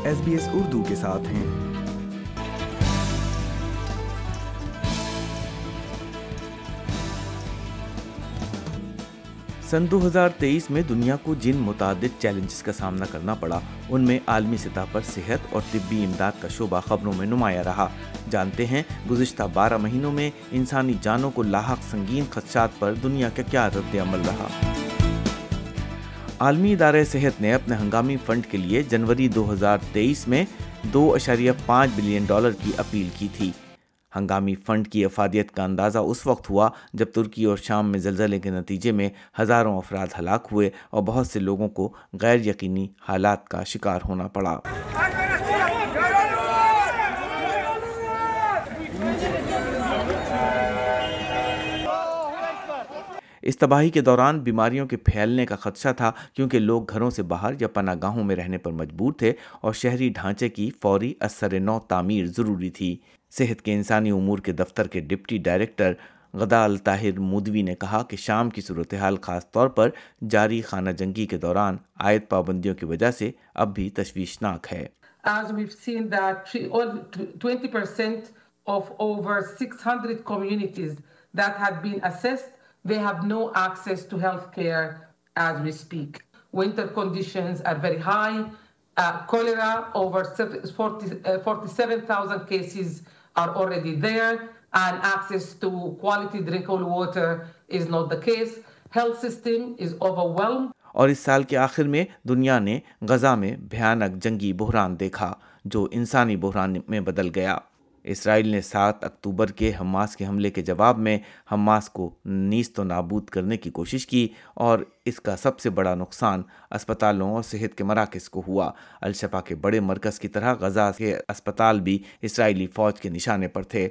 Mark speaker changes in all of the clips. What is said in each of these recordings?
Speaker 1: S S B Urdu کے ساتھ ہیں سن دو ہزار تیئیس میں دنیا کو جن متعدد چیلنجز کا سامنا کرنا پڑا ان میں عالمی سطح پر صحت اور طبی امداد کا شعبہ خبروں میں نمایاں رہا جانتے ہیں گزشتہ بارہ مہینوں میں انسانی جانوں کو لاحق سنگین خدشات پر دنیا کا کیا رد عمل رہا عالمی ادارہ صحت نے اپنے ہنگامی فنڈ کے لیے جنوری دو ہزار تیئیس میں دو اشاریہ پانچ بلین ڈالر کی اپیل کی تھی ہنگامی فنڈ کی افادیت کا اندازہ اس وقت ہوا جب ترکی اور شام میں زلزلے کے نتیجے میں ہزاروں افراد ہلاک ہوئے اور بہت سے لوگوں کو غیر یقینی حالات کا شکار ہونا پڑا اس تباہی کے دوران بیماریوں کے پھیلنے کا خدشہ تھا کیونکہ لوگ گھروں سے باہر یا پناہ گاہوں میں رہنے پر مجبور تھے اور شہری ڈھانچے کی فوری اثر نو تعمیر ضروری تھی صحت کے انسانی امور کے دفتر کے ڈپٹی ڈائریکٹر غدا الطاہر مودوی نے کہا کہ شام کی صورتحال خاص طور پر جاری خانہ جنگی کے دوران عائد پابندیوں کی وجہ سے اب بھی تشویشناک ہے
Speaker 2: that had been assessed they have no access to health care as we speak. Winter conditions are very high. Uh, cholera, over 40, uh, 47,000 cases are already there, and access to quality drinkable water is not the case. Health system is overwhelmed.
Speaker 1: اور اس سال کے آخر میں دنیا نے غزہ میں بھیانک جنگی بحران دیکھا جو انسانی بحران میں بدل گیا اسرائیل نے سات اکتوبر کے حماس کے حملے کے جواب میں حماس کو نیست و نابود کرنے کی کوشش کی اور اس کا سب سے بڑا نقصان اسپتالوں اور صحت کے مراکز کو ہوا الشفا کے بڑے مرکز کی طرح غزہ کے اسپتال بھی اسرائیلی فوج کے نشانے پر تھے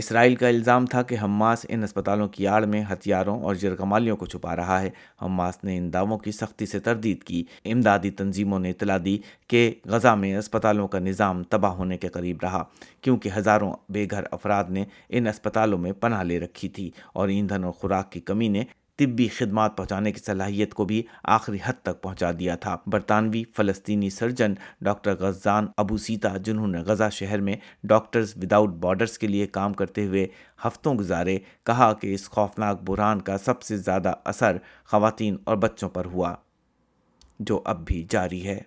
Speaker 1: اسرائیل کا الزام تھا کہ حماس ان اسپتالوں کی آڑ میں ہتھیاروں اور جرگمالیوں کو چھپا رہا ہے حماس نے ان دعووں کی سختی سے تردید کی امدادی تنظیموں نے اطلاع دی کہ غزہ میں اسپتالوں کا نظام تباہ ہونے کے قریب رہا کیونکہ ہزاروں بے گھر افراد نے ان اسپتالوں میں پناہ لے رکھی تھی اور ایندھن اور خوراک کی کمی نے طبی خدمات پہنچانے کی صلاحیت کو بھی آخری حد تک پہنچا دیا تھا برطانوی فلسطینی سرجن ڈاکٹر غزان ابو سیتا جنہوں نے غزہ شہر میں ڈاکٹرز وداؤٹ بارڈرز کے لیے کام کرتے ہوئے ہفتوں گزارے کہا کہ اس خوفناک بحران کا سب سے زیادہ اثر خواتین اور بچوں پر ہوا جو اب بھی جاری ہے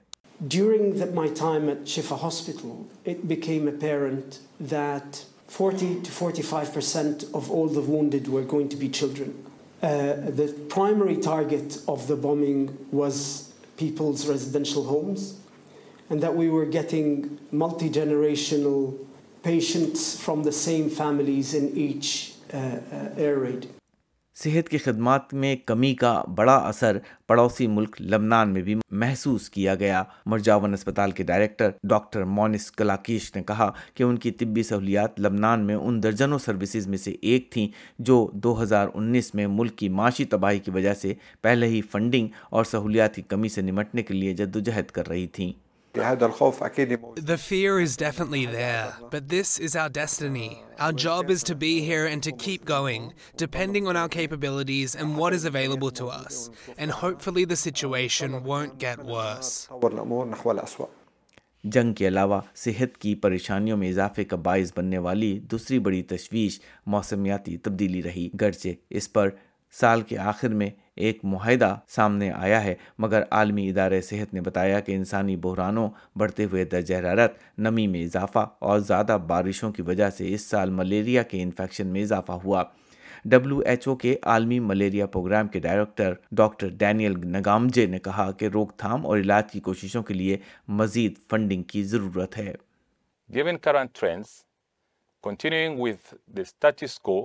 Speaker 3: Uh, the primary target of the bombing was people's residential homes, and that we were getting multi-generational patients from the same families in each uh, uh, air raid.
Speaker 1: صحت کی خدمات میں کمی کا بڑا اثر پڑوسی ملک لبنان میں بھی محسوس کیا گیا مرجاون اسپتال کے ڈائریکٹر ڈاکٹر مونس کلاکیش نے کہا کہ ان کی طبی سہولیات لبنان میں ان درجنوں سروسز میں سے ایک تھیں جو دو ہزار انیس میں ملک کی معاشی تباہی کی وجہ سے پہلے ہی فنڈنگ اور سہولیات کی کمی سے نمٹنے کے لیے جدوجہد کر رہی تھیں
Speaker 4: The the fear is is is is definitely there, but this our Our our destiny. job to to to be here and and And keep going, depending on capabilities what available us. hopefully situation won't get worse.
Speaker 1: جنگ کے علاوہ صحت کی پریشانیوں میں اضافے کا باعث بننے والی دوسری بڑی تشویش موسمیاتی تبدیلی رہی گرچہ اس پر سال کے آخر میں ایک معاہدہ سامنے آیا ہے مگر عالمی ادارے صحت نے بتایا کہ انسانی بحرانوں بڑھتے ہوئے درجہ حرارت نمی میں اضافہ اور زیادہ بارشوں کی وجہ سے اس سال ملیریا کے انفیکشن میں اضافہ ہوا ڈبلو ایچ او کے عالمی ملیریا پروگرام کے ڈائریکٹر ڈاکٹر ڈینیل نگامجے نے کہا کہ روک تھام اور علاج کی کوششوں کے لیے مزید فنڈنگ کی ضرورت ہے
Speaker 5: Given current trends, continuing with the status quo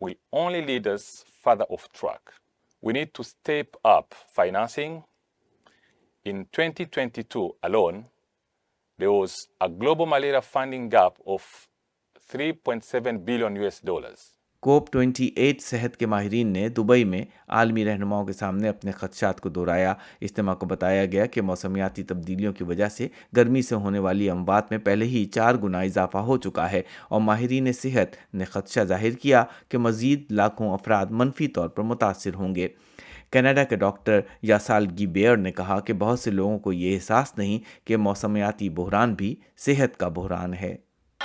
Speaker 5: will only lead us further off track. We need to step up financing. In 2022 alone, there was a global malaria funding gap of $3.7 billion.
Speaker 1: COP twenty eight صحت کے ماہرین نے Dubai میں عالمی رہنماؤں کے سامنے اپنے خدشات کو دہرایا اجتماع کو بتایا گیا کہ موسمیاتی تبدیلیوں کی وجہ سے گرمی سے ہونے والی اموات میں پہلے ہی چار گنا اضافہ ہو چکا ہے اور ماہرین صحت نے خدشہ ظاہر کیا کہ مزید لاکھوں افراد منفی طور پر متاثر ہوں گے کینیڈا کے ڈاکٹر یاسال گی بیئر نے کہا کہ بہت سے لوگوں کو یہ احساس نہیں کہ موسمیاتی بحران بھی صحت کا بحران ہے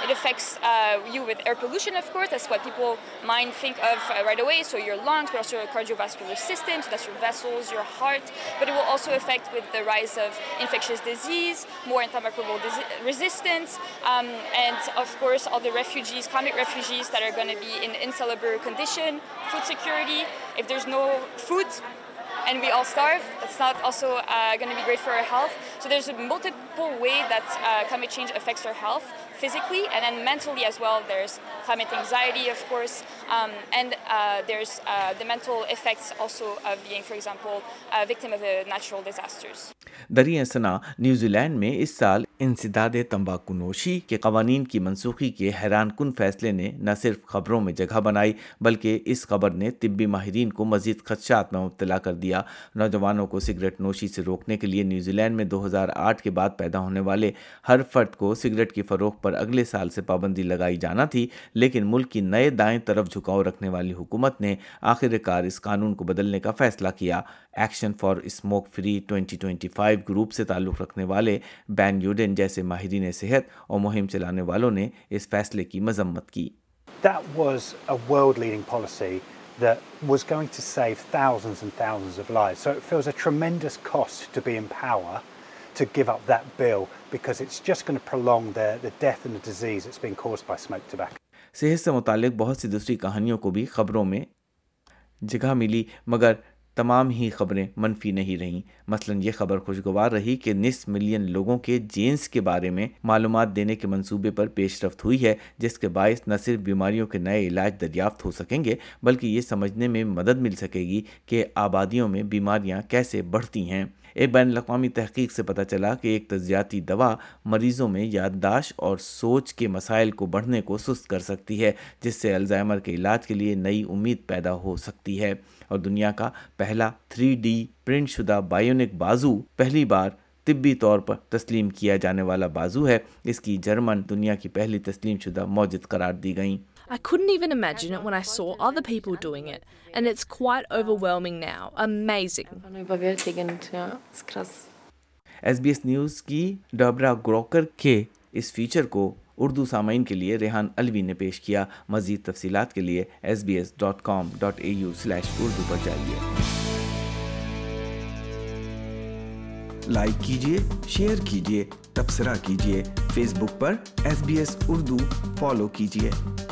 Speaker 6: It affects uh, you with air pollution, of course. That's what people mind think of uh, right away. So your lungs, but also your cardiovascular system. So that's your vessels, your heart. But it will also affect with the rise of infectious disease, more antimicrobial resistance, um, and of course all the refugees, climate refugees that are going to be in insalubre condition, food security. If there's no food, and we all starve, that's not also uh, going to be great for our health. So there's a multiple way that climate change affects our health.
Speaker 1: دریاثناڈ میں اس سال انسداد تمباکو نوشی کے قوانین کی منسوخی کے حیران کن فیصلے نے نہ صرف خبروں میں جگہ بنائی بلکہ اس خبر نے طبی ماہرین کو مزید خدشات میں مبتلا کر دیا نوجوانوں کو سگریٹ نوشی سے روکنے کے لیے نیوزی لینڈ میں دو ہزار آٹھ کے بعد پیدا ہونے والے ہر فرد کو سگریٹ کی فروخت پر اگلے سال سے پابندی لگائی جانا تھی لیکن ملک کی نئے دائیں طرف جھکاؤ رکھنے والی حکومت نے آخر کار اس قانون کو بدلنے کا فیصلہ کیا action for smoke free twenty twenty five group سے تعلق رکھنے والے بین یوڈے دن جیسے ماہرین صحت اور مہم چلانے والوں نے اس فیصلے کی مذمت کی
Speaker 7: That was a world-leading policy that was going to save thousands and thousands of lives. So it feels a tremendous cost to be in power to give up that bill because it's just going to prolong the, the death and the disease that's been caused by smoked tobacco.
Speaker 1: صحت سے متعلق بہت سی دوسری کہانیوں کو بھی خبروں میں جگہ ملی مگر تمام ہی خبریں منفی نہیں رہیں مثلا یہ خبر خوشگوار رہی کہ نصف ملین لوگوں کے جینس کے بارے میں معلومات دینے کے منصوبے پر پیش رفت ہوئی ہے جس کے باعث نہ صرف بیماریوں کے نئے علاج دریافت ہو سکیں گے بلکہ یہ سمجھنے میں مدد مل سکے گی کہ آبادیوں میں بیماریاں کیسے بڑھتی ہیں ایک بین الاقوامی تحقیق سے پتہ چلا کہ ایک تجزیاتی دوا مریضوں میں یادداشت اور سوچ کے مسائل کو بڑھنے کو سست کر سکتی ہے جس سے الزائمر کے علاج کے لیے نئی امید پیدا ہو سکتی ہے اور دنیا کا پہلا 3D پرنٹ شدہ بائیونک بازو پہلی بار طبی طور پر تسلیم کیا جانے والا بازو ہے اس کی جرمن دنیا کی پہلی تسلیم شدہ موجود قرار دی گئیں
Speaker 8: I couldn't even imagine it when I saw other people doing it and it's quite overwhelming now amazing
Speaker 1: S B S News کی ڈابرا گروکر کے اس فیچر کو اردو سامعین کے لیے ریحان الوی نے پیش کیا مزید تفصیلات کے لیے S B S dot com dot A U slash Urdu پر جائیے لائک کیجیے شیئر کیجیے تبصرہ کیجیے فیس بک پر S B S Urdu follow کیجیے